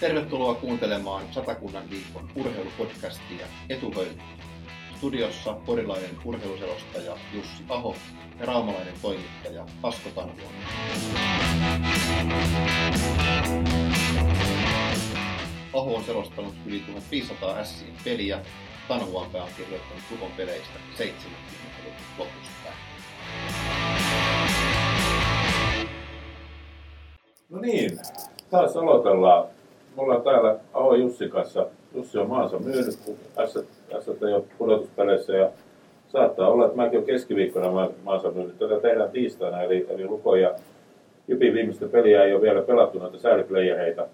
Tervetuloa kuuntelemaan Satakunnan viikon urheilupodcastia Etuhöylä. Studiossa porilainen urheiluselostaja Jussi Aho ja raumalainen toimittaja Asko Tanhuon. Aho on selostanut yli 1500 SCin peliä, Tanhuanpää on kirjoittanut Tukon peleistä 70-luvun lopusta No niin, taas aloitellaan. Ollaan täällä Aho Jussi kanssa. Jussi on maansa myynyt, kun S ole pudotuspeleissä ja saattaa olla, että mäkin olen keskiviikkona maansa myynyt. Tätä tehdään tiistaina, eli, eli Luko ja Jypin viimeistä peliä ei ole vielä pelattu noita sääliplayereita.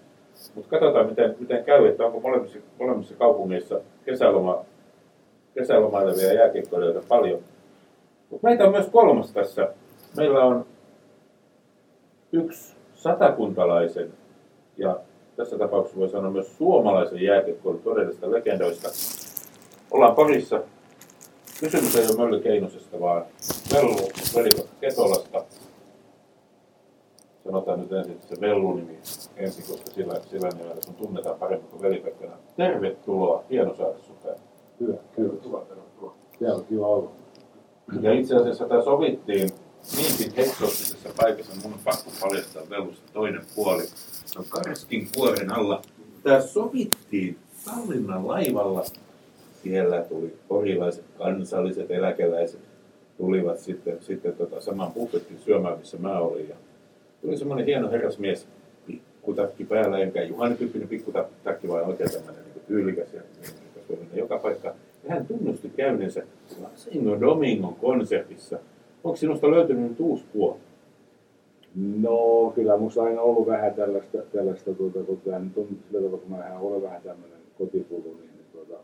Mutta katsotaan, miten, miten käy, että onko molemmissa, molemmissa kaupungeissa kesäloma, kesälomailevia jääkiekkoilijoita paljon. Mutta meitä on myös kolmas tässä. Meillä on yksi satakuntalaisen ja tässä tapauksessa voi sanoa myös suomalaisen jääkiekkoilun todellista legendoista. Ollaan parissa. Kysymys ei ole Mölly Keinosesta, vaan Vellu Velikot Ketolasta. Sanotaan nyt ensin se Vellu-nimi ensin, koska sillä, sillä nimellä sun tunnetaan paremmin kuin Velipekkana. Tervetuloa, hieno saada sun Hyvä, tervetuloa, tervetuloa. Täällä on kiva olla. Ja itse asiassa tämä sovittiin niinkin eksootisessa paikassa, mun on pakko paljastaa Vellusta toinen puoli. Se on Karskin kuoren alla. Tämä sovittiin Tallinnan laivalla. Siellä tuli porilaiset kansalliset eläkeläiset tulivat sitten, sitten tota saman buffetin syömään, missä mä olin. Ja tuli semmoinen hieno herrasmies, pikkutakki päällä, enkä Juhani tyyppinen pikkutakki, vaan oikein tämmöinen niin tyylikäs ja niin, joka paikka. Ja hän tunnusti käyneensä Lasingo Domingon konsertissa Onko sinusta löytynyt nyt uusi puoli? No kyllä minusta aina ollut vähän tällaista, tällaista tuota, kun tämä nyt on sillä kun mä olen vähän tämmöinen kotipulu, niin, tuota,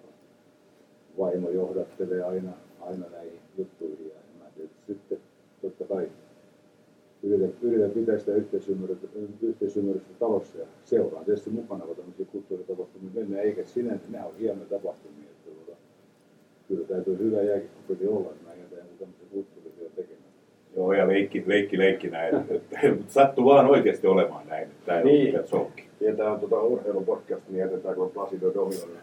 vaimo johdattelee aina, aina näihin juttuihin ja mä tietysti sitten totta kai yritän, yritän pitää sitä yhteisymmärrystä, yhteisymmärrystä talossa ja seuraan tietysti mukana, kun tämmöisiä kulttuuritapahtumia mennään, eikä sinänsä, ne on hienoja tapahtumia, että tuota, kyllä täytyy hyvä jääkikkopeli olla, että mä jätän tämmöisen kulttuurisia tekemään. Joo, ja leikki, leikki, leikki näin. Sattuu vaan oikeasti olemaan näin. Tämä niin, Tietää on tuota urheilupodcast, niin jätetään kun Placido Dominolle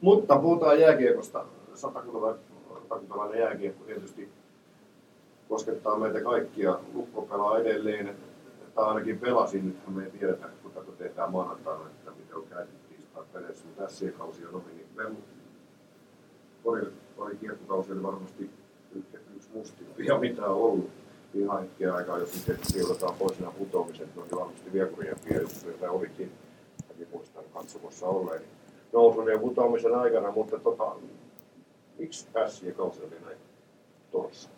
Mutta puhutaan jääkiekosta. Satakuntalainen jääkiekko tietysti koskettaa meitä kaikkia. Lukko pelaa edelleen, tai ainakin pelasin. Nythän me ei tiedetä, kun tehdään maanantaina, että miten on käyty tiistain peleissä. Mutta tässä kausi on ohi, niin pari, pari kiekkokausi oli varmasti mustimpia, mitä on ollut ihan hetken aikaa, jos nyt siirrytään pois nämä putoamiset, ne oli varmasti viekuriempia juttuja, joita olikin, mäkin muistan katsomossa olleeni nousun ja putoamisen aikana, mutta tota, miksi ja kausi oli näin torssa?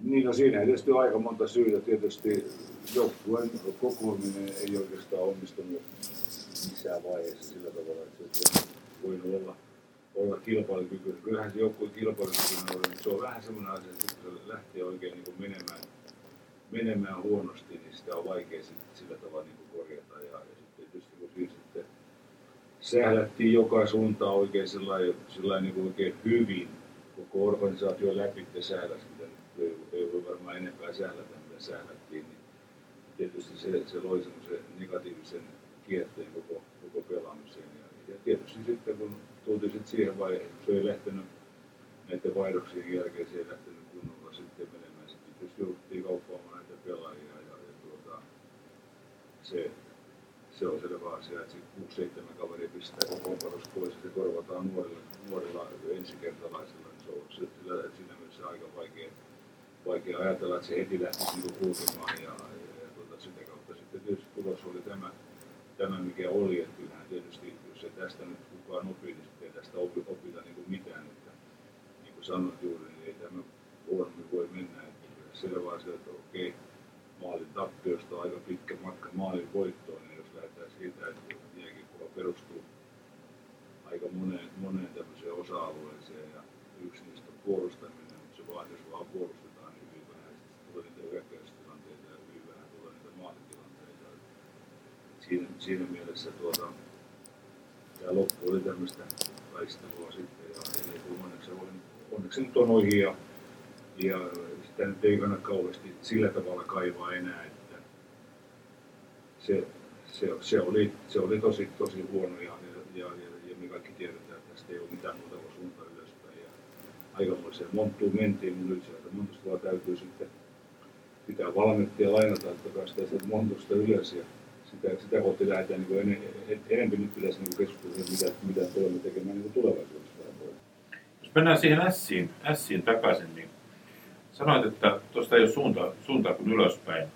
Niin, no siinä tietysti aika monta syytä. Tietysti joukkueen kokoaminen ei oikeastaan onnistunut missään vaiheessa sillä tavalla, että voi olla olla kilpailukykyinen. Kyllähän se joukkueen kilpailukykyinen oli, mutta se on vähän semmoinen asia, että kun se lähtee oikein niin kuin menemään, menemään huonosti, niin sitä on vaikea sitten sillä tavalla niin kuin korjata. Ja, ja sitten tietysti kun siinä sitten sählättiin joka suuntaan oikein sellainen, sellainen niin oikein hyvin, koko organisaatio läpi te sähläsi, mitä ei, ei voi varmaan enempää sählätä, mitä sählättiin, niin tietysti se, se loi semmoisen negatiivisen kierteen koko, koko pelaamiseen. Ja, ja tietysti sitten kun tultiin siihen kun se ei lähtenyt näiden vaihdoksien jälkeen, se ei lähtenyt kunnolla sitten menemään. Sitten tietysti jouduttiin kauppaamaan näitä pelaajia ja, ja tuota, se, se on selvä asia, että sitten 6-7 kaveri pistää kokoonpanosta pois ja se korvataan nuorilla, nuorilla ensikertalaisilla. Se on se, siinä mielessä aika vaikea, vaikea ajatella, että se heti lähtisi niin kulkemaan ja, ja, ja tuota, sitä kautta sitten tietysti tulos oli tämä, tämä mikä oli, että kyllähän tietysti jos se tästä nyt kukaan opii, niin tästä opita niin kuin mitään. Että, niin kuin sanoit juuri, niin ei tämä huonommin voi mennä. Että selvä asia, että okei, maalin tappiosta on aika pitkä matka maalin voittoon, niin jos lähdetään siitä, että jääkiekkoa perustuu aika moneen, moneen tämmöiseen osa-alueeseen ja yksi niistä on puolustaminen, mutta se vaan, jos vaan puolustetaan, niin hyvin vähän tulee niitä hyökkäystilanteita ja hyvin vähän tulee niitä maalitilanteita. Siinä, siinä mielessä tuota, tämä loppu oli tämmöistä taistelua sitten ja ei onneksi, onneksi nyt on ohi ja, ja sitä nyt ei kannata kauheasti sillä tavalla kaivaa enää, että se, se, se, oli, se oli tosi, tosi huono ja, ja, ja, ja me kaikki tiedetään, että tästä ei ole mitään muuta kuin suunta ylöspäin. Ja aikamoiseen monttuun mentiin, mutta nyt sieltä montusta vaan täytyy sitten pitää valmennettia lainata, että päästään sieltä montusta ylös ja sitä, sitä kohti lähdetään niin en, en, enemmän nyt pitäisi niin keskustella, mitä, mitä tulemme tekemään niin tulevaisuudessa. Jos mennään siihen Siin, Siin takaisin, niin sanoit, että tuosta ei ole suunta, suunta kuin ylöspäin.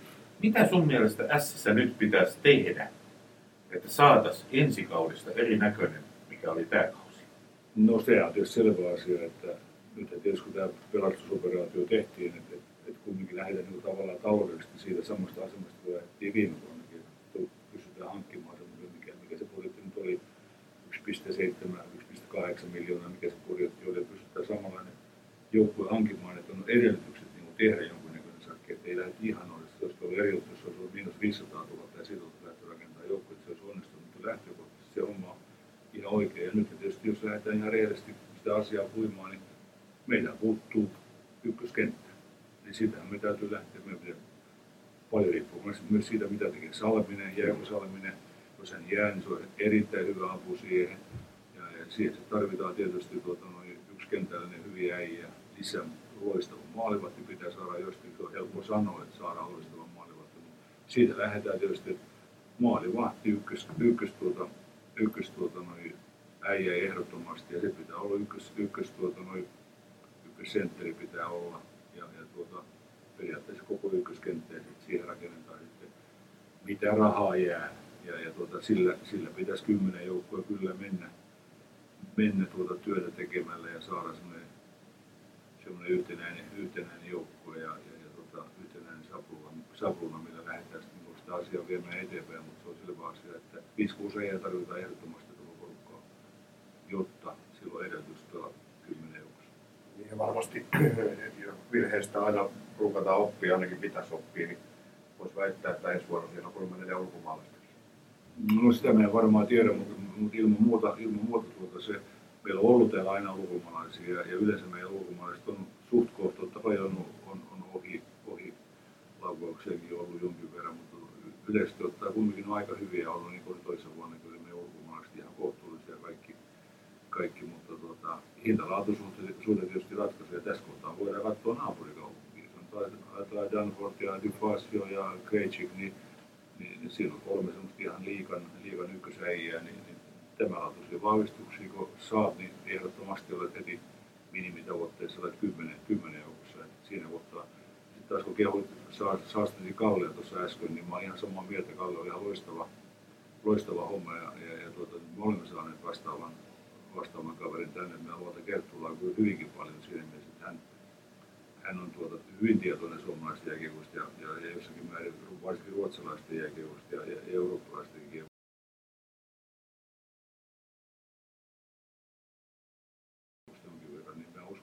Mitä sun mielestä Sissä nyt pitäisi tehdä, että saataisiin ensikaudesta erinäköinen, mikä oli tämä kausi? No se on tietysti selvä asia, että nyt tietysti kun tämä pelastusoperaatio tehtiin, että, että, kumminkin lähdetään niin tavallaan taloudellisesti siitä samasta asemasta, kun lähdettiin viime että pystytään hankkimaan semmoinen, mikä, mikä se budjetti nyt oli 1,7, 1,8 miljoonaa, mikä se budjetti oli, että pystytään samanlainen joukkue hankimaan, että on edellytykset niin tehdä jonkunnäköinen sakki, että ei lähde ihan olisi, jos oli eri juttu, jos olisi ollut miinus 500 000 ja siitä olisi lähtö rakentaa joukkueet, se olisi onnistunut, mutta lähtökohtaisesti se homma on ihan oikein. Ja nyt tietysti, jos lähdetään ihan rehellisesti sitä asiaa puimaan, niin meillä puuttuu ykköskenttä. Niin sitähän me täytyy lähteä. Me pitää paljon riippuu myös siitä, mitä tekee Salminen, jääkö Salminen. Jos hän jää, niin se on erittäin hyvä apu siihen. Ja, ja siihen tarvitaan tietysti tuota, noin yksi kentällinen hyviä äijä lisää loistava maalivahti pitää saada jostakin. Se on helppo sanoa, että saadaan loistava maalivahti. Siitä lähdetään tietysti, maalivahti ykkös, ykkös, tuota, ykkös tuota, noin, äijä ehdottomasti ja se pitää olla ykkös, ykkös tuota, noin, ykkössentteri pitää olla ja, ja tuota, periaatteessa koko ykköskenttä ja siihen rakennetaan sitten mitä rahaa jää ja, ja tuota, sillä, sillä pitäisi kymmenen joukkoa kyllä mennä, mennä tuota työtä tekemällä ja saada semmoinen semmoinen yhtenäinen, yhtenäinen joukko ja, ja, ja tota, yhtenäinen sapluuna, sapluuna, millä lähdetään niin sitä asiaa viemään eteenpäin, mutta se on selvä asia, että 5-6 ei tarvitaan ehdottomasti tuolla porukkaa, jotta silloin edellytys pelata 10 joukossa. Niin varmasti virheistä aina ruukataan oppia, ainakin pitäisi oppia, niin voisi väittää, että ensi vuonna siellä on kolme neljä ulkomaalaista. No sitä me en varmaan tiedä, mutta, mutta ilman muuta, ilman muuta tuota se, meillä on ollut täällä aina ulkomaalaisia ja yleensä meillä ulkomaalaiset on suht kohta, totta kai on, on, on ohi, ohi laukauksiakin ollut jonkin verran, mutta yleisesti ottaa kumminkin on aika hyviä ollut, niin kuin toisen vuonna kyllä me ulkomaalaiset ihan kohtuullisia kaikki, kaikki mutta tuota, hintalaatuisuudet tietysti ratkaisee. Tässä kohtaa voidaan katsoa naapurikaupunkiin. Ajatellaan Danfortia, Dufasio ja Krejcik, niin, niin, niin siinä on kolme semmoista ihan liikan, liikan ykkösäijää, niin, niin tämä laatuisia vahvistuksia, kun saat, niin ehdottomasti olet heti minimitavoitteessa olet 10, 10 joukossa. Et siinä kohtaa, sitten taas kun kehuit saastasi Kallia tuossa äsken, niin mä olen ihan samaa mieltä. Kalle oli ihan loistava, loistava homma ja, ja, ja tuota, me olemme saaneet vastaavan, vastaavan kaverin tänne. Me luota kyllä hyvinkin paljon siinä mielessä, että hän, on tuota, hyvin tietoinen suomalaisista jääkiekosta ja, ja, ja jossakin määrin varsinkin ruotsalaisten jääkiekosta ja, ja, eurooppalaisten jääkiekosta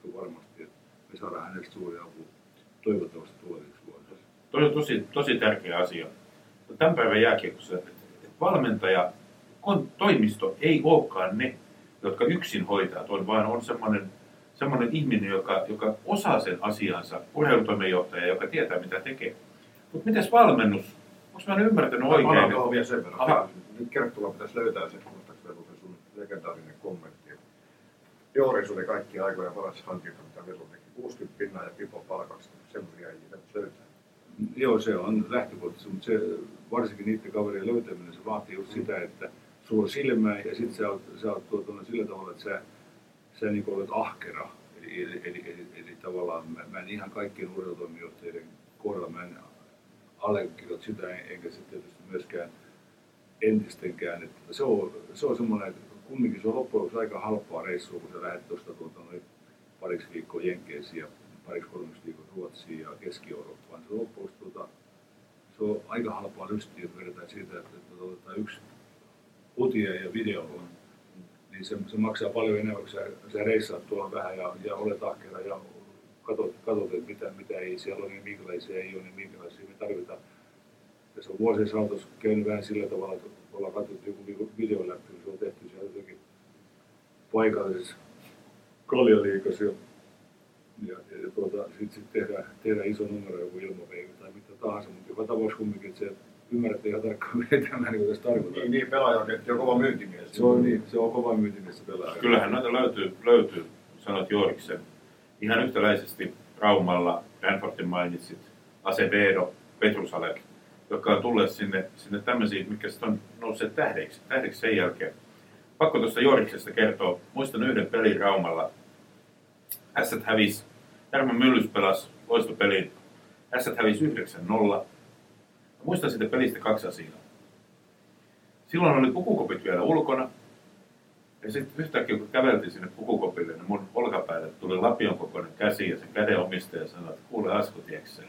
uskon varmasti, että me saadaan hänestä suuri apu toivottavasti tuleviksi vuosiksi. On tosi, tosi tärkeä asia. Tämän päivän jääkiekossa, että valmentaja, toimisto ei olekaan ne, jotka yksin hoitaa tuon, vaan on semmoinen, semmoinen ihminen, joka, joka osaa sen asiansa, urheilutoimenjohtaja, joka tietää mitä tekee. Mutta miten valmennus? Onko mä ymmärtänyt oikein? Palaan vielä sen verran. Aha. Nyt kertoa pitäisi löytää se, muistaakseni se sun legendaarinen kommentti teollisuuden kaikki aikoja paras hankinta, mitä Vesu teki. 60 pinnaa ja pipo palkaksi, semmoisia ei löytää. Joo, se on lähtökohtaisesti, mutta se, varsinkin niiden kaverien löytäminen, se vaatii just sitä, että sulla on silmää ja sitten sä oot, sä oot tuota, sillä tavalla, että sä, sä niin olet ahkera. Eli, eli, eli, eli, eli tavallaan mä, mä en ihan kaikkien urheilutoimijohtajien kohdalla, mä en allekirjoita sitä, enkä sitten tietysti myöskään entistenkään. Että se on, se on semmoinen, kumminkin se on loppujen lopuksi aika halpaa reissua, kun sä lähdet tuosta tuota, pariksi viikkoa Jenkeisiin ja pariksi kolmeksi viikkoa Ruotsiin ja Keski-Eurooppaan. Se on loppujen tuota, se on aika halpaa lystiä, jos vedetään siitä, että, että otetaan yksi utia ja video on, niin se, se, maksaa paljon enemmän, kun sä reissaat tuolla vähän ja, ja olet ahkera ja katsot, katsot että mitä, mitä ei siellä ole, niin minkälaisia ei ole, niin minkälaisia me tarvitaan. Tässä on vuosien saatossa käynyt vähän sillä tavalla, että ollaan katsottu joku video läpi, niin se on tehty siellä jotenkin paikallisessa kaljaliikassa. Ja, ja, ja tuota, sitten sit tehdään, tehdään iso numero, joku ilmaveivi tai mitä tahansa, mutta joka tapauksessa kumminkin, se ymmärrätte ihan tarkkaan, mitä tämä niin tässä tarkoittaa. Niin, niin pelaajakentti on kova myyntimies. Se on, niin, se on kova myyntimies se pelaaja. Kyllähän noita löytyy, löytyy sanot Jooriksen. Ihan yhtäläisesti Raumalla, Ranfordin mainitsit, Acevedo, Petrusalek, jotka on tulleet sinne, sinne tämmöisiin, mitkä sitten on nousseet tähdeiksi, tähdeiksi sen jälkeen. Pakko tuosta Jooriksesta kertoa. Muistan yhden pelin Raumalla. Ässät hävisi, Jarmo Myllys pelasi loistopelin. Ässät hävisi 9-0. Muistan siitä pelistä kaksi asiaa. Silloin oli pukukopit vielä ulkona. Ja sitten yhtäkkiä kun käveltiin sinne pukukopille, niin mun olkapäälle tuli lapion kokoinen käsi ja se käden omistaja sanoi, että kuule Asko, tieksä,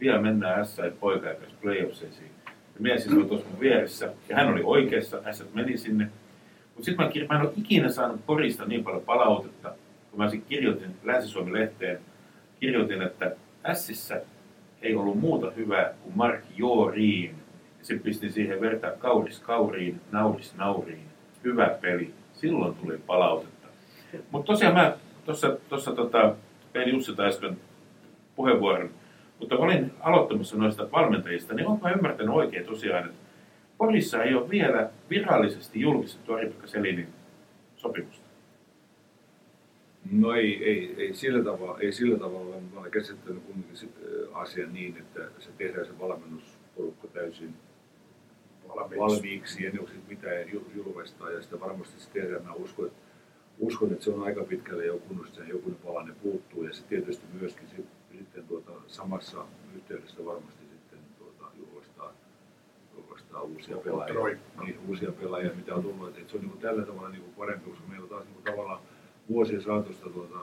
vielä mennään S poika ja playoffseisiin. Ja mies isoi tuossa mun vieressä ja hän oli oikeassa, S meni sinne. Mutta sitten mä, mä en ole ikinä saanut Porista niin paljon palautetta, kun mä sitten kirjoitin Länsi-Suomi-lehteen, kirjoitin, että Sissä ei ollut muuta hyvää kuin Mark Jooriin. Ja sitten pistin siihen vertaa kauris kauriin, nauris nauriin. Hyvä peli. Silloin tuli palautetta. Mutta tosiaan mä tuossa tota, tein Jussi äsken puheenvuoron, mutta olin aloittamassa noista valmentajista, niin onko mä ymmärtänyt oikein tosiaan, että Porissa ei ole vielä virallisesti julkistettu Ari-Pekka Selinin sopimusta? No ei, ei, ei, sillä tavalla, ei sillä tavalla, mä olen käsittänyt kuitenkin asian niin, että se tehdään se valmennusporukka täysin valmiiksi, valmiiksi ennen kuin sit mitään ju- julkaistaan ja sitä varmasti se tehdään. Mä uskon, että, uskon, että se on aika pitkälle jo kunnossa ja joku palanen puuttuu. Ja se tietysti myöskin sit, sitten tuota, samassa yhteydessä varmasti sitten tuota, julkaistaan, julkaistaan uusia pelaajia, niin, uusia pelaajia, mitä on tullut. Et se on niin kuin tällä tavalla niin kuin parempi, koska meillä on taas niin kuin tavallaan vuosien saatosta tuota,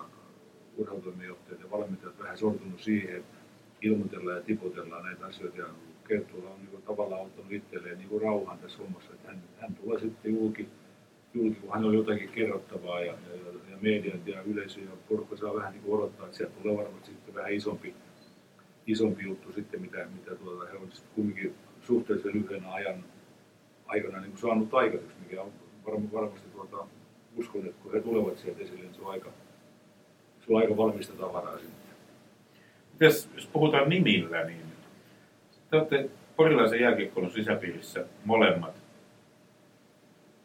urheilutoimijohtajat ja valmentajat vähän sortunut siihen, että ilmoitellaan ja tipotellaan näitä asioita. Ja on niin tavallaan ottanut itselleen niin rauhan tässä hommassa, että hän, hän tulee sitten julki, julki, kun hänellä on jotakin kerrottavaa ja, ja, ja mediat ja yleisö ja porukka saa vähän niin kuin odottaa, että sieltä tulee varmasti sitten vähän isompi, isompi juttu sitten, mitä, mitä tuota, he on sitten kumminkin suhteellisen lyhyenä ajan aikana niin kuin saanut aikaiseksi, mikä on varm, varmasti tuota, uskon, että kun he tulevat sieltä esille, niin se on aika, se on aika valmista tavaraa sinne. Mites, jos puhutaan nimillä, niin te olette porilaisen jälkiekkoilun sisäpiirissä molemmat.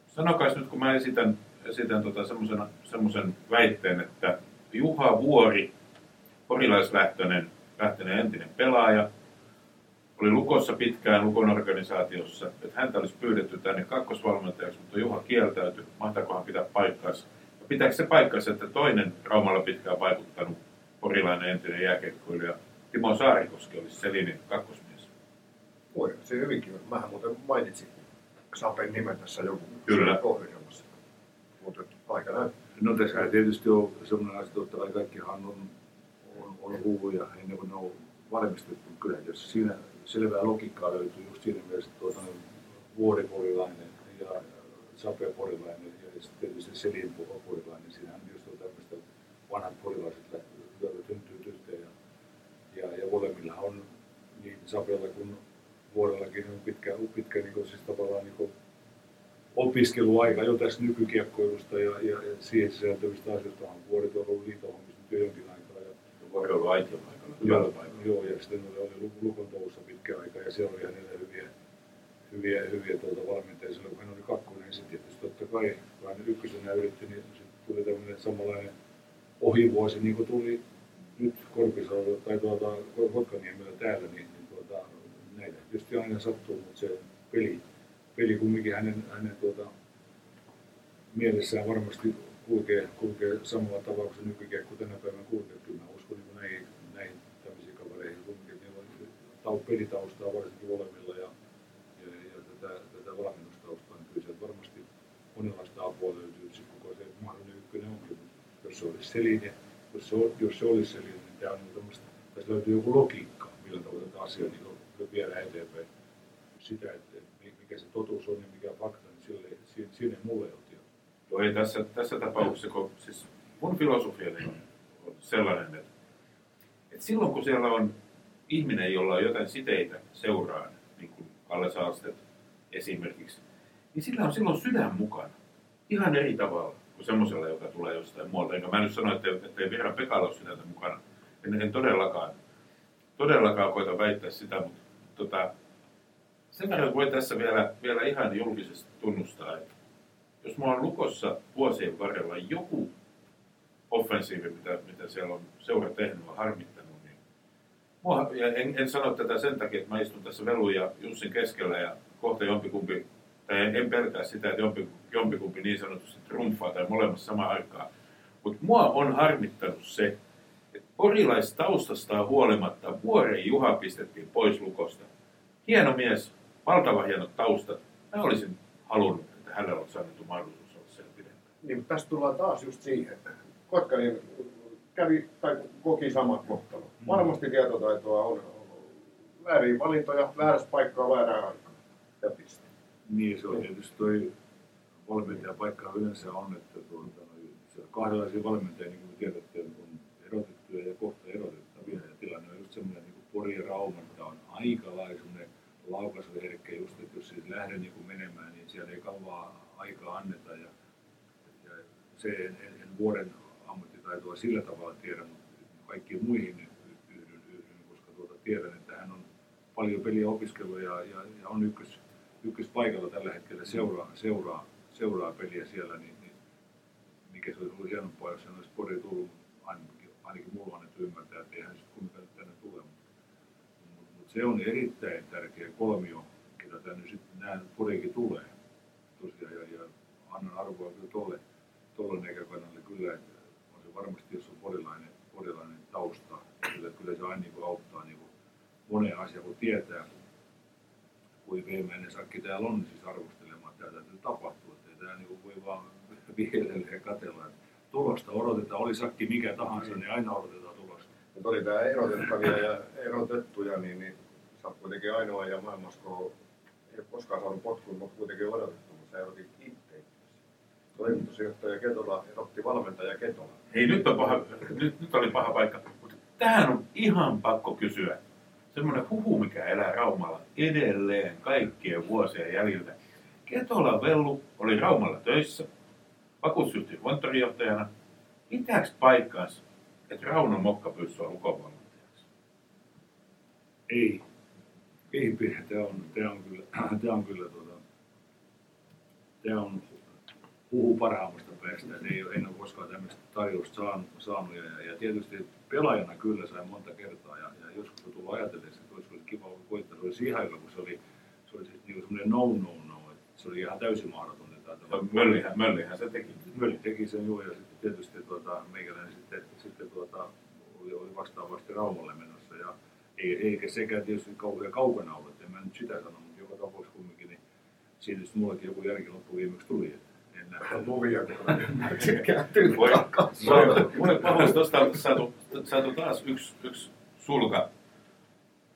Sanokaa nyt, kun mä esitän, esitän tota semmoisen väitteen, että Juha Vuori, porilaislähtöinen lähtöinen entinen pelaaja, oli Lukossa pitkään Lukon organisaatiossa, että häntä olisi pyydetty tänne kakkosvalmentajaksi, mutta Juha kieltäytyi. Mahtaakohan pitää paikkaansa? Ja pitääkö se paikkansa, että toinen Raumalla pitkään vaikuttanut porilainen entinen jääkiekkoilija Timo Saarikoski olisi Selinin kakkosmies? Voi, se hyvinkin on. Mähän muuten mainitsin Sapen nimen tässä joku Kyllä. ohjelmassa. Mutta aika näyttää. No tässä tietysti on sellainen asia, että totta kai kaikkihan on, on, on huhuja ennen kuin ne on valmistettu. Kyllä jos siinä selvää logiikkaa löytyy just siinä mielessä, että tuota, vuoriporilainen ja Sape porilainen ja sitten tietysti Selin porilainen. Siinähän just on tämmöistä vanhat porilaiset lyövät syntyy yhteen ja, ja, ja molemmilla on niin Sapella kuin vuodellakin on pitkä, pitkä niin kuin, siis tavallaan niin kuin, opiskeluaika jo tästä nykykiekkoilusta ja, ja, ja siihen sisältyvistä asioista on vuodet on ollut liitohommissa jo jonkin aikaa. Ja, Vuori ollut Aition aikana Joo, hyvällä paikalla. joo, ja sitten oli, oli Lu- Lukon touhussa pitkä aika ja siellä oli hänellä hyviä, hyviä, hyviä tuota valmentajia. Silloin kun hän oli kakkonen, niin sitten tietysti totta kai, kun hän ykkösenä yritti, niin sitten tuli tämmöinen samanlainen ohivuosi, niin kuin tuli nyt Korpisalolla tai tuota Kotkaniemellä täällä, niin, niin tuota, näitä tietysti aina sattuu, mutta se peli, peli kumminkin hänen, hänen tuota, mielessään varmasti kulkee, kulkee samalla tavalla kuin se nykykiekko tänä päivänä kulkee. Kyllä mä uskon niin näihin, näihin tämmöisiin kavereihin kumminkin, että niillä on tau- pelitaustaa varsinkin molemmilla ja, ja, ja tätä, tätä valmennustaustaa, niin kyllä sieltä varmasti monenlaista apua löytyy, sit koko se mahdollinen ykkönen onkin. Jos se olisi Selin, jos se, jos se olisi Selin, niin tämä on niin tämmöistä, tässä löytyy joku logiikka, millä tavalla tätä asiaa niin viedään eteenpäin. Sitä, että mikä se totuus on ja mikä fakta, niin sille, siinä ei mulle ole tietoa. Joo, ei tässä, tässä tapauksessa, kun siis mun filosofiani on, on sellainen, että, että silloin kun siellä on ihminen, jolla on jotain siteitä seuraan, niin kuin Kalle Saastedt esimerkiksi, niin sillä on silloin sydän mukana. Ihan eri tavalla kuin semmoisella, joka tulee jostain muualta. Enkä mä nyt sano, että ettei Virran Pekalla ole sydäntä mukana. En, en todellakaan, todellakaan koita väittää sitä, mutta tota, sen verran voi tässä vielä, vielä ihan julkisesti tunnustaa, että jos mulla on lukossa vuosien varrella joku offensiivi, mitä, mitä siellä on seura tehnyt, on harmittanut, niin mua, en, en sano tätä sen takia, että mä istun tässä Velu ja Jussin keskellä ja kohta jompikumpi, tai en, en pelkää sitä, että jompi, jompikumpi niin sanotusti trumfaa tai molemmassa samaan aikaan. Mutta mua on harmittanut se, että porilaistaustastaan huolimatta Vuoren Juha pistettiin pois lukosta. Hieno mies, valtava hienot taustat. Mä olisin halunnut, että hänellä olisi annettu mahdollisuus olla siellä pidempään. Niin, tässä tullaan taas just siihen, että Kotkanin kävi tai koki samat kohtalo. Mm. Varmasti tietotaitoa on. Väärin valintoja, väärässä paikkaa, väärään aikaan. Ja piste. Niin, se on tietysti toi valmentajan paikka yleensä on, että tuota, on kahdenlaisia valmentajia, niin kuin tiedätte, on erotettuja ja kohta erotettavia. Ja tilanne on just semmoinen, niin Pori ja Rauma, että on aika lailla laukaisuherkkä just, että jos siis lähde niin kuin menemään, niin siellä ei kauaa aikaa anneta. Ja, ja se en, en, en vuoden ammattitaitoa sillä tavalla tiedä, mutta kaikkiin muihin nyt yhdyn, yhdyn koska tuota, tiedän, että hän on paljon peliä opiskellut ja, ja, ja on ykkös, ykköspaikalla tällä hetkellä seuraa, seuraa, seuraa peliä siellä, niin, niin mikä se olisi ollut hienompaa, jos hän olisi pori tullut, ainakin, ainakin mulla on ymmärtää, että ei hän sitten kumminkaan tänne tule. Mutta, mutta, mutta se on erittäin tärkeä kolmio, ketä tänne sitten näin porikin tulee. Tosiaan, ja, ja annan arvoa kyllä tolle, tolle näkökannalle kyllä, että varmasti, jos on porilainen, porilainen tausta, kyllä, kyllä se aina niin kuin auttaa niin kuin moneen asiaan, kun tietää, kuin viimeinen sakki täällä on, niin siis arvostelemaan, että tämä täytyy tapahtua, että tämä niin voi vaan vihelellä ja katella. Että tulosta odotetaan, oli sakki mikä tahansa, niin aina odotetaan tulosta. Mutta oli tämä erotettavia ja erotettuja, niin, niin sä oot kuitenkin ainoa ja maailmassa, kun ei koskaan saanut potkun, mutta kuitenkin odotettu, mutta sä erotit. Toimitusjohtaja Ketola erotti valmentaja Ketola. Hei, nyt, on paha, nyt, nyt oli paha paikka. Mutta tähän on ihan pakko kysyä. Semmoinen huhu, mikä elää Raumalla edelleen kaikkien vuosien jäljiltä. Ketola Vellu oli Raumalla töissä, vakuutusyhtiön konttorijohtajana. Pitääkö paikkaansa, että Rauno Mokkapyssy on lukovalmentajaksi? Ei. Ei pidä. Tämä on, tämä on kyllä, tämä on kyllä tuota, tämä on huhu parhaimmasta päästä. että Ei, ole- en ole koskaan tämmöistä tarjousta saanut, saanut ja, ja, tietysti pelaajana kyllä sain monta kertaa ja, ja joskus on tullut ajatelleeksi, että olisi ollut kiva koittaa. Se oli siihen aikaan, kun se oli, se oli siis niin semmoinen no no no, että se oli ihan täysin mahdotonta. että- Möllihän, möllihän se teki. Mölli teki sen joo, ja sitten tietysti tuota, meikäläinen sitten, sitten tuota, oli, oli vastaavasti Raumalle menossa. Ja ei, eikä sekään tietysti kauhean kaukana ollut, en mä nyt sitä sano, mutta joka tapauksessa kumminkin, niin siinä sitten mullakin joku järki loppu viimeksi tuli. Että näe. Luvia, kun Voi, voi, voi pahoista tuosta saatu, saatu taas yksi, yksi sulka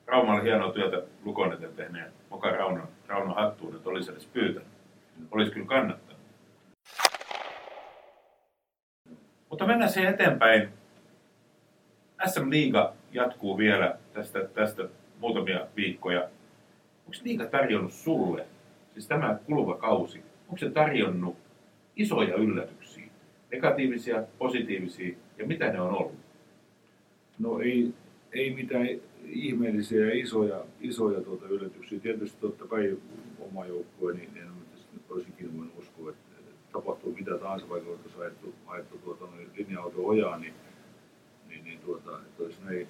Raumalle hienoa työtä Lukon eteen tehneen Moka Rauno, Rauno hattuun, että olisi edes pyytänyt. Olisi kyllä kannattanut. Mutta mennään sen eteenpäin. SM Liiga jatkuu vielä tästä, tästä muutamia viikkoja. Onko Liiga tarjonnut sulle, siis tämä kuluva kausi, onko se tarjonnut isoja yllätyksiä? Negatiivisia, positiivisia ja mitä ne on ollut? No ei, ei mitään ihmeellisiä ja isoja, isoja tuota yllätyksiä. Tietysti totta kai oma joukkue, niin en nyt olisikin voinut uskoa, että tapahtuu mitä tahansa, vaikka oltaisiin ajettu, ajettu tuota, linja-auto ojaan, niin, niin, niin tuota, että olisi näin,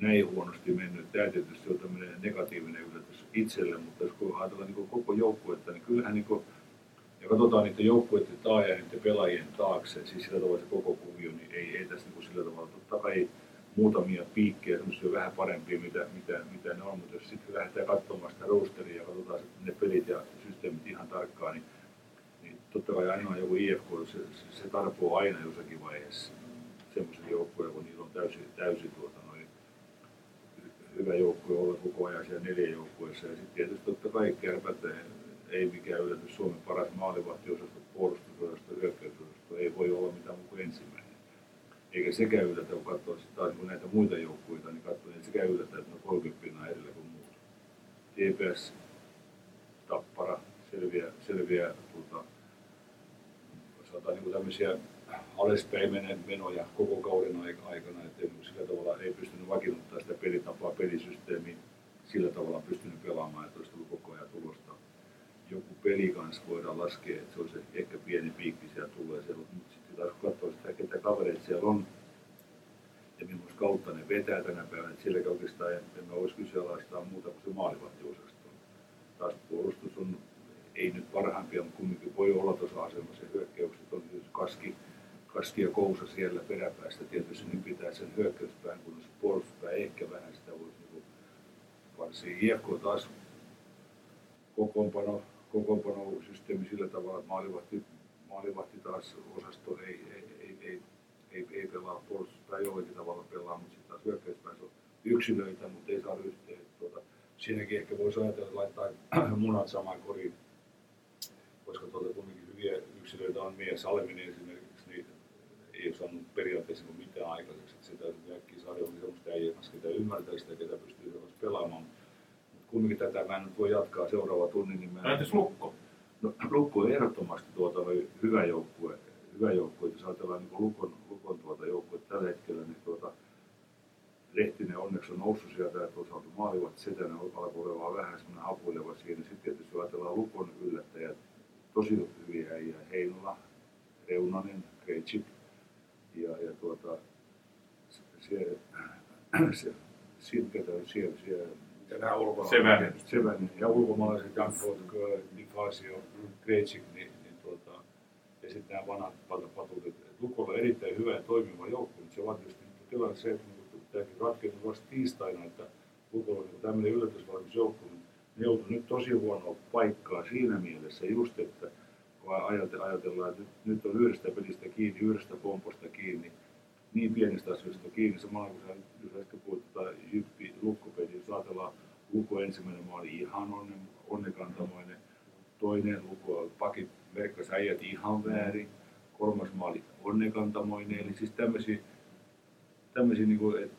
näin huonosti mennyt. Tämä tietysti on tämmöinen negatiivinen yllätys itselle, mutta jos ajatellaan niin koko joukkuetta, niin kyllähän niin kuin, ja katsotaan niiden joukkueiden taa ja niiden pelaajien taakse, siis sillä tavalla se koko kuvio, niin ei, ei tässä niin sillä tavalla, totta kai muutamia piikkejä, semmoisia vähän parempia, mitä, mitä, mitä ne on, mutta jos sitten lähdetään katsomaan sitä roosteria ja katsotaan sitten ne pelit ja systeemit ihan tarkkaan, niin, niin totta kai aina on joku IFK, se, se, se tarpoo aina jossakin vaiheessa semmoisen joukkueen, kun niillä on täysin, täysin tuota, noin, hyvä joukkue olla koko ajan siellä neljä joukkueessa. Ja sitten tietysti totta kai kärpät ei mikään yllätys, Suomen paras maalivahtiosasto, puolustusosasto, hyökkäysosasto ei voi olla mitään muu kuin ensimmäinen. Eikä sekään yllätä, kun katsoo sit taas kun näitä muita joukkueita, niin katsoo, niin sekään yllätä, että ne on 30 pinnaa edellä kuin muut. TPS, Tappara, selviä, selviä tuota, sanotaan niin kuin tämmöisiä alaspäin mene- menoja koko kauden aik- aikana, että ei- sillä tavalla ei pystynyt vakiinnuttamaan sitä pelitapaa, pelisysteemiä. sillä tavalla pystynyt pelaamaan, että olisi koko ajan tulosta. Joku peli kanssa voidaan laskea, että se olisi ehkä pieni piikki siellä tulee. Siellä, mutta sitten taas kun katsoo sitä, ketä kavereita siellä on, ja millaista kautta ne vetää tänä päivänä, että silläkin oikeastaan en, en voisi kyseenalaistaa muuta kuin se maalivahtiosasto. Taas puolustus on, ei nyt parhaimpia, mutta kumminkin voi olla tuossa asemassa hyökkäykset on siis kaski, kaski ja kousa siellä peräpäästä. Tietysti niin pitää sen hyökkäyspään, kun se puolustuspää ehkä vähän sitä voisi niin varsin hiekkoa taas kokoonpano, kokoonpano systeemi sillä tavalla, että maalivahti, maalivahti taas osasto ei, ei, ei, ei, ei, ei pelaa puolustuspää jollakin tavalla pelaa, mutta sitten taas hyökkäyspäässä on yksilöitä, mutta ei saa yhteen. Tuota, siinäkin ehkä voisi ajatella, että laittaa munat samaan koriin, koska tuota kuitenkin hyviä yksilöitä on mies. Salminen esimerkiksi, niin ei ole saanut periaatteessa mitään aikaiseksi. Että se täytyy äkkiä saada jokin sellaista äijää, ketä ymmärtää sitä, ketä pystyy sellaista pelaamaan. Kumminkin tätä mä en nyt voi jatkaa seuraava tunnin. Niin mä... No entäs Lukko? No, Lukko on ehdottomasti tuota, hyvä joukkue. Hyvä joukkue. Jos ajatellaan niin Lukon, Lukon tuota joukkue tällä hetkellä, niin tuota, Lehtinen onneksi on noussut sieltä ja toisaalta maalivat setänä alkoi olla vähän semmoinen hapuileva siinä. Sitten tietysti ajatellaan Lukon yllättäjät, tosi hyviä äijä, Heinola, Reunanen, Krejcik ja, ja tuota, se, se, se Sirketä on siellä, siellä Ja nämä ulkona. Sevänen. Ja ulkomaalaiset Jan Fotker, Nicasio, Krejcik, niin, niin tuota, ja sitten nämä vanhat pat- patut, että Lukolla on erittäin hyvä ja toimiva joukko, mutta se vaatii tietysti tilanne se, että niin tämäkin ratkesi vasta tiistaina, että Lukolla on niin tämmöinen yllätysvalmis joukko, niin ne joutui nyt tosi huonoa paikkaa siinä mielessä just, että kun ajate- ajatellaan, että nyt, nyt on yhdestä pelistä kiinni, yhdestä pomposta kiinni, niin pienestä asioista kiinni, samalla kun sä, äsken puhuit tota Jyppi lukkopeli, jos ajatellaan Luko ensimmäinen maali ihan onne, onnekantamoinen, toinen Luko pakit merkkas äijät ihan väärin, kolmas maali onnekantamoinen, eli siis tämmöisiä, tämmöisiä niin kuin, että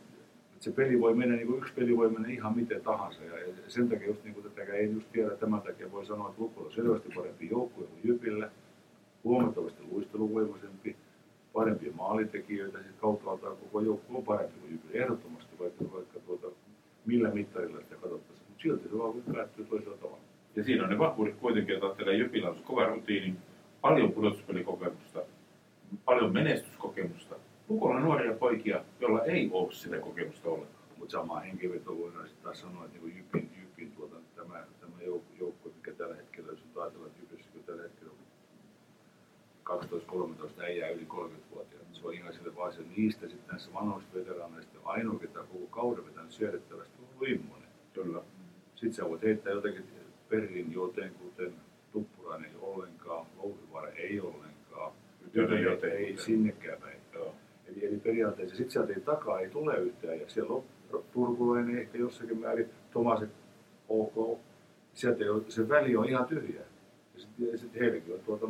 se peli voi mennä, niin kuin yksi peli voi mennä ihan miten tahansa. Ja, sen takia just niin kuin tätäkään ei just tiedä, tämän takia voi sanoa, että Lukolla on selvästi parempi joukkue kuin Jypillä, huomattavasti luisteluvoimaisempi, parempia maalitekijöitä, siis kauttaaltaan koko joukkue on parempi kuin Jypillä, ehdottomasti, vaikka, vaikka tuota, millä mittarilla sitä katsottaisiin. Mutta silti se vaan päättyy toisella tavalla. Ja siinä on ne vahvuudet kuitenkin, että ajattelee Jypillä on kova rutiini, paljon pudotuspelikokemusta, paljon menestyskokemusta. Lukolla on nuoria poikia, joilla ei ole sitä kokemusta ollenkaan. Mutta samaa hengenvetoa voidaan sitten taas sanoa, että niin Jypin, Jypin tuota, tämä, tämä jouk- joukkue, mikä tällä hetkellä, jos nyt ajatellaan, että Jypissä tällä hetkellä on 12-13 äijää yli 30-vuotiaita. Se on ihan sille vaan se niistä sitten näissä vanhoista veteraaneista ainoa, ketä koko kauden vetänyt siedettävästi, on ollut Immonen. Kyllä. Sitten sä voit heittää jotenkin Perin jotenkuten, Tuppurainen ei ollenkaan, Louhivaara ei ollenkaan, Joten- joten ei, sinnekään päin. Eli, eli periaatteessa sitten sieltä ei takaa ei tule yhtään ja siellä on Turkulainen ehkä jossakin määrin, Tomaset ok. Sieltä ole, se väli on ihan tyhjä. Ja sitten sit heillekin on tuota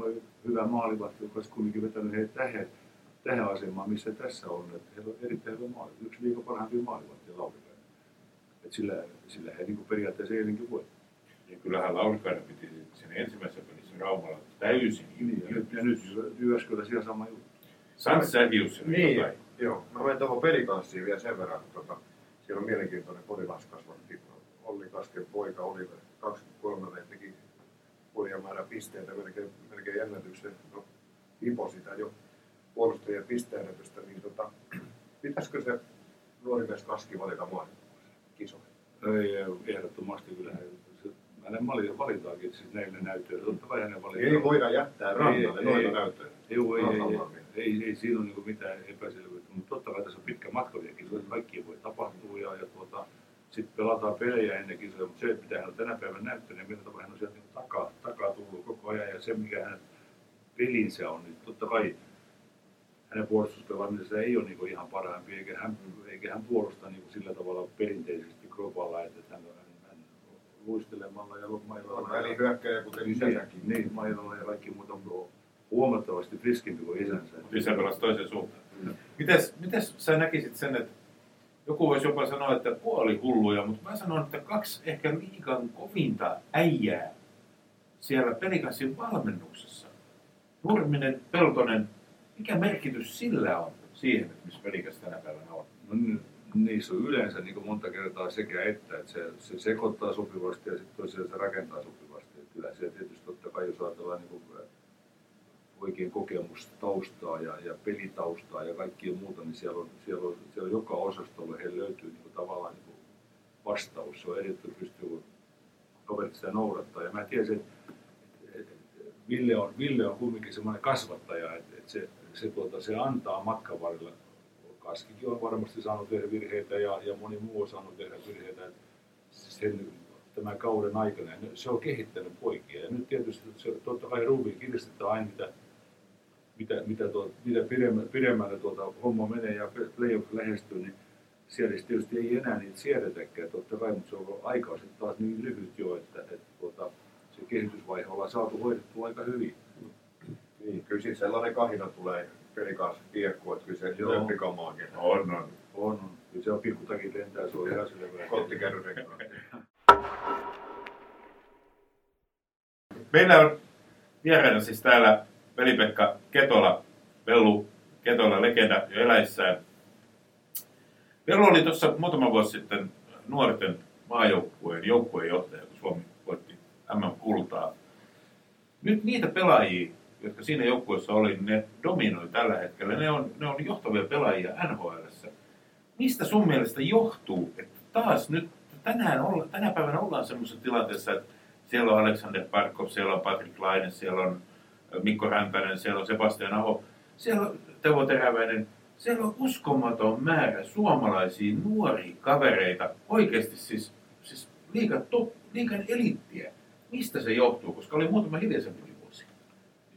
hyvä maalivahti, joka olisi kumminkin vetänyt heidät tähän, tähän asemaan, missä tässä on. Että heillä on erittäin hyvä maali. Yksi liikan parhaimpia maalivahtia Lauripäivä. Että sillä, sillä he niin periaatteessa eilenkin voi. Ja kyllähän Laurikainen piti siinä ensimmäisessä pelissä Raumalla täysin Niin, ja nyt, ja nyt Jyväskylä siellä sama juttu. Jussi nyt Niin, jotain. joo. Mä menen tuohon pelikanssiin vielä sen verran. että Tota, siellä on mielenkiintoinen potilaaskasvatti. Olli Kasken poika oli 23 teki hurja määrä pisteitä, melkein, melkein ennätyksen. No, hipo sitä jo puolustajien pisteennätystä, niin tota, pitäisikö se nuori mies Kaski valita kisoihin? Ei, ei, ehdottomasti kyllä. Hänen vali- valitaakin siis näille näyttöille. Totta kai hänen valitaan. Ei voida jättää rannalle Ei, noita ei. näyttöjä. Ei, ei, ei, ei, siinä ole niin mitään epäselvyyttä, mutta totta kai tässä on pitkä matka vielä kisoja, kaikki voi tapahtua ja, ja tuota, sitten pelataan pelejä ennen kisoja, mutta se, että mitä hän on tänä päivänä näyttänyt, niin millä tavalla hän on sieltä niin takaa, takaa tullut koko ajan ja se, mikä hänen pelinsä on, niin totta kai hänen puolustuspelaamisensa ei ole niin ihan parhaampi, eikä hän, eikä hän puolusta niin sillä tavalla perinteisesti globalla, että hän, hän, hän luistelemalla ja mailalla. On välihyökkäjä, kuten Niin, isätäkin. niin, mailalla ja kaikki muuta on huomattavasti friskimpi kuin isänsä. Isä pelasi toisen suuntaan. Mites, mites sä näkisit sen, että joku voisi jopa sanoa, että puoli hulluja, mutta mä sanon, että kaksi ehkä liikan kovinta äijää siellä pelikanssin valmennuksessa. Nurminen, Peltonen, mikä merkitys sillä on siihen, että missä pelikas tänä päivänä on? No, niissä on yleensä niin kuin monta kertaa sekä että, että se, se sekoittaa sopivasti ja sitten tosiaan se rakentaa sopivasti. Et kyllä se tietysti totta kai, jos ajatellaan niin kuin oikein kokemustaustaa ja, ja pelitaustaa ja kaikkia muuta, niin siellä on, siellä on, siellä on joka osastolla he löytyy niin kuin tavallaan niin kuin vastaus. Se on erittäin pystyy kaverit sitä noudattaa. Ja mä tiedän, että Ville on, Ville on kumminkin semmoinen kasvattaja, että, että se, se, tuota, se antaa matkan varrella. Kaskikin on varmasti saanut tehdä virheitä ja, ja moni muu on saanut tehdä virheitä sen, tämän kauden aikana. Se on kehittänyt poikia. Ja nyt tietysti se, totta kai ruuvi kiristetään aina, mitä, mitä, mitä, tuota, mitä pidemmälle, pidemmälle tuota homma menee ja playoff lähestyy, niin siellä tietysti ei enää niitä siedetäkään totta kai, mutta se on aika sitten taas niin lyhyt jo, että, että tuota, se kehitysvaihe ollaan saatu hoidettua aika hyvin. Niin, kyllä siitä sellainen kahina tulee pelikas kiekko, että kyllä se Joo. löppikamaakin. On, on. On, on. Kyllä se on pikkutakin lentää, se on ihan selvä. Kottikärrynen Meillä on vieraana siis täällä Veli-Pekka Ketola, Vellu Ketola, legenda jo eläissään. Vellu oli tuossa muutama vuosi sitten nuorten maajoukkueen joukkueenjohtaja, kun Suomi voitti MM-kultaa. Nyt niitä pelaajia, jotka siinä joukkueessa oli, ne dominoi tällä hetkellä. Ne on, ne on johtavia pelaajia NHLssä. Mistä sun mielestä johtuu, että taas nyt tänään olla, tänä päivänä ollaan semmoisessa tilanteessa, että siellä on Alexander Parkov, siellä on Patrick Laine, siellä on Mikko Rämpänen, siellä on Sebastian Aho, siellä on Teuvo Teräväinen. Siellä on uskomaton määrä suomalaisia nuoria kavereita, oikeasti siis, siis liikan, top, liikan elittiä. Mistä se johtuu? Koska oli muutama hiljaisempi.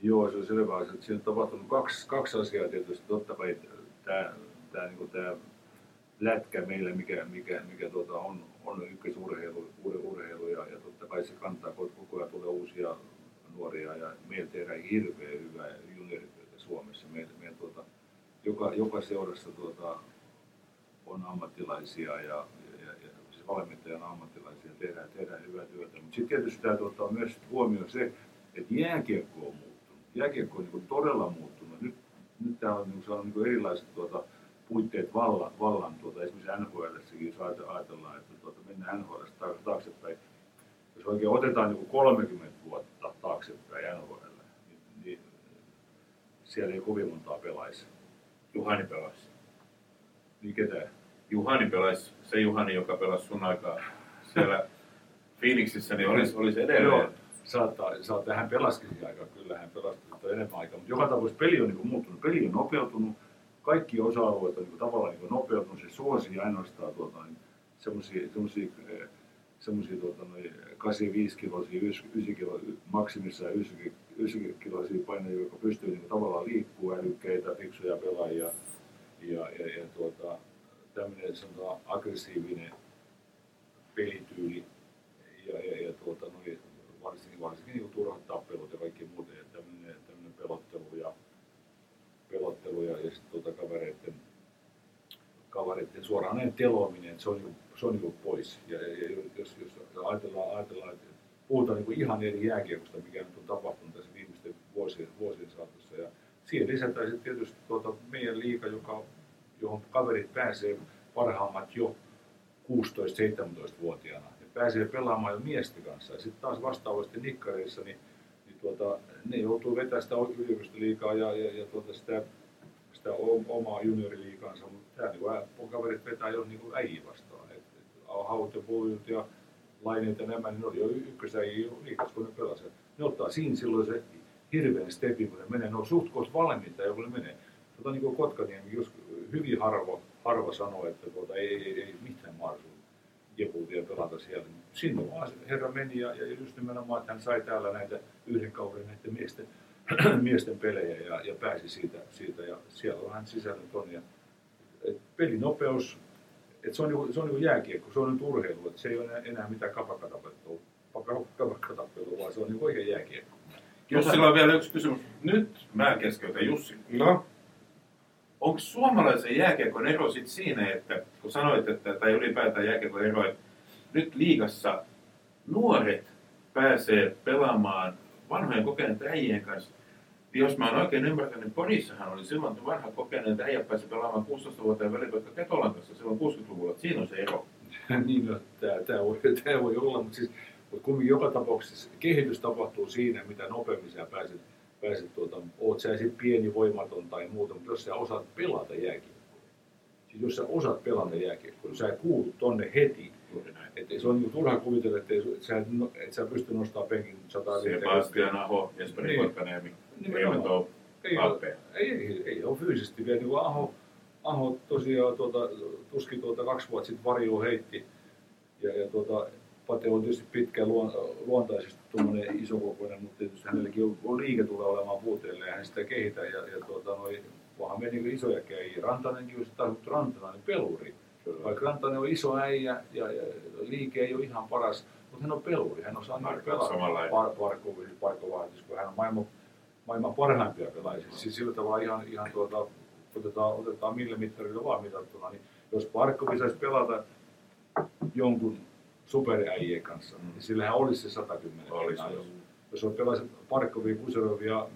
Joo, se on selvä asia. Siinä on tapahtunut kaksi, kaksi asiaa tietysti. Totta kai tämä, tämä, niin tämä lätkä meillä, mikä, mikä, mikä tuota on, on ykkösurheilu ur, urheilu ja, ja totta kai se kantaa koko koko ajan tulee uusia nuoria ja meillä tehdään hirveän hyvää juniorityötä Suomessa. Meillä, meillä tuota, joka, joka seurassa tuota, on ammattilaisia ja, ja, ja siis valmentajan ammattilaisia, tehdään, tehdään hyvää työtä. Mutta sitten tietysti täytyy ottaa myös huomioon se, että jääkiekko on. Jääkiekko on niin todella muuttunut. Nyt, nyt täällä on niin saanut niin erilaiset tuota, puitteet vallan, vallan tuota, esimerkiksi NHLssäkin, jos ajate- ajatellaan, että tuota, mennään taak- taaksepäin. Jos oikein otetaan niin kuin 30 vuotta taaksepäin NHL, niin, niin siellä ei kovin montaa pelaisi. Juhani pelasi. Niin ketään. Juhani pelasi, se Juhani, joka pelasi sun aikaa siellä Phoenixissa, niin olisi, olisi Joo, edelleen. Saattaa, saattaa, hän pelasikin siihen aikaan, kyllä hän pelasi mutta enemmän aikaa, mutta joka tapauksessa peli on niin kuin muuttunut, peli on nopeutunut, kaikki osa-alueet on niin kuin tavallaan niin kuin nopeutunut, se suosi ainoastaan tuota, niin semmoisia, semmoisia, tuota, noin 85 kiloisia, 9 kilo, maksimissaan 90 kiloisia painoja, jotka pystyy niin kuin tavallaan liikkuu älykkäitä, fiksuja pelaajia. Ja, ja, ja tuota, tämmöinen aggressiivinen pelityyli. Ja, ja, ja tuota, varsinkin, varsinkin niin turhat tappelut ja kaikki muut, ja tämmöinen, tämmöinen pelottelu ja, pelottelu ja, ja sitten tuota kavereiden, kavereiden suoraan teloaminen, se on, niin, se on niin pois. Ja, ja, jos, jos ajatellaan, ajatellaan, että puhutaan niin ihan eri jääkiekosta, mikä nyt on tapahtunut tässä viimeisten vuosien, vuosien saatossa. Ja siihen lisätään sitten tietysti tuota meidän liiga, joka, johon kaverit pääsee parhaimmat jo 16-17-vuotiaana. Pääsee pelaamaan jo miesten kanssa. Ja sitten taas vastaavasti nikkareissa, niin, niin tuota, ne joutuu vetämään sitä yliopistoliigaa ja, ja, ja tuota sitä, sitä omaa junioriliikansa. Mutta tämä niin kaverit vetää jo niin äijä vastaan. Et, et, Haut ja Puljut ja Laineet ja nämä, niin ne oli jo ykkösäjiä liikas, kun ne pelasivat. Ne ottaa siinä silloin se hirveän stepin, kun ne menee. Ne on suht koht valmiita, kun ne menee. Tota, niin kuin Kotkaniemi, jos hyvin harva, harva sanoo, että tuota, ei, ei, ei mitään mahdollisuutta jepuutia pelata siellä. Sinne vaan se herra meni ja, ja just nimenomaan, että hän sai täällä näitä yhden kauden näiden miesten, miesten pelejä ja, ja pääsi siitä, siitä ja siellä on hän sisällöt on. Ja, et pelinopeus, et se on, niinku, se on niinku jääkiekko, se on nyt urheilu, että se ei ole enää, enää mitään kapakatappelua, kapakatappelua, vaan se on niinku oikein jääkiekko. Jussilla on vielä yksi kysymys. Nyt mä keskeytän Jussi. No, Onko suomalaisen jääkiekon ero sit siinä, että kun sanoit, että, tai ylipäätään jääkiekon ero, että nyt liigassa nuoret pääsee pelaamaan vanhojen kokeneiden äijien kanssa, jos mä oon oikein ymmärtänyt, niin Porissahan oli silloin vanha kokeneen, että äijä pääsi pelaamaan 16-vuotiaan velipekka Ketolan kanssa silloin 60-luvulla. Että siinä on se ero. niin, no, tämä, voi, voi olla, mutta siis mutta kumminkin joka tapauksessa kehitys tapahtuu siinä, mitä nopeammin sä pääset, pääset tuota, oot sä sitten pieni, voimaton tai muuta, mutta jos sä osaat pelata jääkiekkoa, siis jos sä osaat pelata jääkiekkoa, sä kuulut tonne heti, että se on niin turha kuvitella, että, et sä, et, et sä pysty nostamaan penkin 150 Sebastian Aho, Jesperi Niin. Kotkaniemi, eivät ole ei, ei, ei, ei ole fyysisesti vielä. Niin Aho, Aho tosiaan tuota, tuskin tuota kaksi vuotta sitten varjoa heitti. Ja, ja tuota, Pate on tietysti pitkä luon, luontaisesti tuommoinen isokokoinen, mutta tietysti hänelläkin on, on liike tulee olemaan puuteille ja hän sitä kehitä. Ja, ja tuota, noi, vaan me niin isoja käjiä. Rantanenkin on sitten taas Rantanen peluri. Vaikka Rantanen on iso äijä ja, ja liike ei ole ihan paras, mutta hän on peluri. Hän osaa niin pelata. Par, Parkovic, Parkovahtis, kun hän on maailman, maailman parhaimpia pelaajia. Siis sillä tavalla ihan, ihan tuota, otetaan, otetaan millä mittarilla vaan mitattuna. Niin jos Parkovic saisi pelata jonkun superäijien kanssa, Mm. niin sillähän olisi se 110 Olisi, olisi. Jos on pelaisi Parkovi, Kuserov ja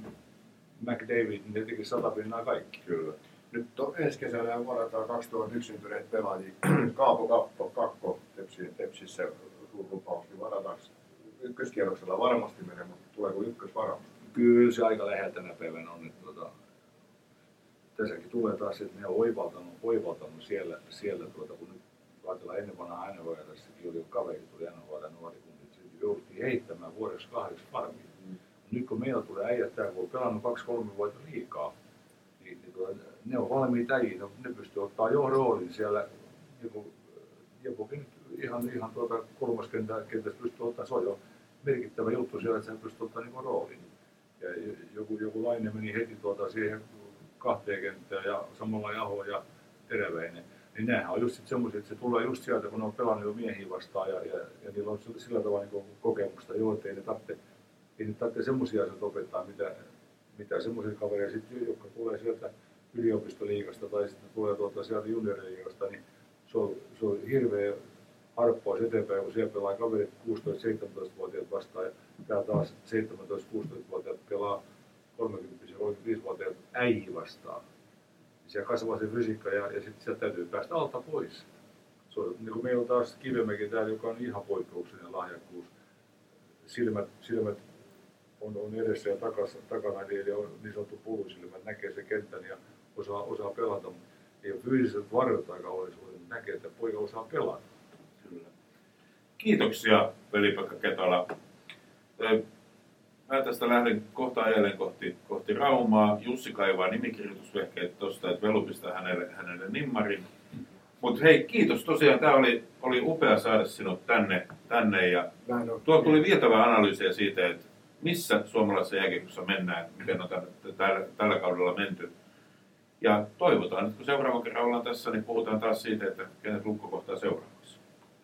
McDavid, niin ne tekisi 100 pinnaa kaikki. Kyllä. Nyt on ensi kesänä varataan 2001 syntyneet pelaajia. Kaapo Kappo, Kakko Tepsi, Tepsissä suurlupaus, niin varataan ykköskierroksella varmasti menee, mutta tuleeko ykkösvaraus? Kyllä se aika lähellä tänä päivänä on. Että, tuota, tässäkin tulee taas, että ne on oivaltanut, oivaltanut siellä, siellä tuota, kun nyt ajatellaan ennen vanhaa NHL, tässäkin oli kaveri, tuli NHL nuori, kun jouduttiin heittämään vuodeksi kahdeksi farmiin. Mm. Nyt kun meillä tulee äijät täällä, kun on pelannut kaksi-kolme vuotta liikaa, niin, niin tuota, ne on valmiita äijä, ne, ne pystyy ottaa jo roolin siellä, joku, jokukin nyt ihan, ihan tuota kolmas kentä, kentässä pystyy ottaa, se on jo merkittävä juttu siellä, että sä pystyt ottaa niin roolin. Ja joku, joku laine meni heti tuota siihen kahteen kenttään ja samalla Aho ja Teräväinen. Niin nämähän on just sit semmoisia, että se tulee just sieltä, kun ne on pelannut jo miehiä vastaan ja, ja, ja niillä on sillä- tavalla niin kokemusta. Joo, että ei ne tarvitse, semmoisia asioita opettaa, mitä, mitä semmoisia kavereja, sit, jotka tulee sieltä yliopistoliigasta tai sitten tulee tuolta sieltä junioriliigasta, niin se on, se on hirveä harppaus eteenpäin, kun siellä pelaa kaverit 16-17-vuotiaat vastaan ja täällä taas 17-16-vuotiaat pelaa 30-35-vuotiaat äijä vastaan. Siellä kasvaa se fysiikka ja, ja sitten sieltä täytyy päästä alta pois. Se on, niin kuin meillä on taas Kivemäki täällä, joka on ihan poikkeuksellinen lahjakkuus. Silmät, silmät on, on edessä ja takassa, takana, eli on niin sanottu pulusilmät, näkee se kentän ja osaa, osaa pelata. Ei ole fyysiset varjot aika olisuuden, mutta näkee, että poika osaa pelata. Kyllä. Kiitoksia, veli-Pekka Ketola. Mä tästä lähden kohta ajelen kohti, kohti Raumaa. Jussi kaivaa nimikirjoitusvehkeet tuosta, että Velu pistää hänelle, hänelle nimmarin. Mutta hei, kiitos tosiaan. Tämä oli, oli upea saada sinut tänne, tänne ja tuo tuli vietävää analyysiä siitä, että missä suomalaisessa jääkiekossa mennään, miten on tällä, tällä, tällä kaudella menty. Ja toivotaan, että kun seuraava kerran ollaan tässä, niin puhutaan taas siitä, että kenet lukko kohtaa seuraavaksi.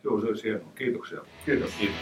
Joo, se olisi hienoa. Kiitoksia. Kiitos. Kiitos.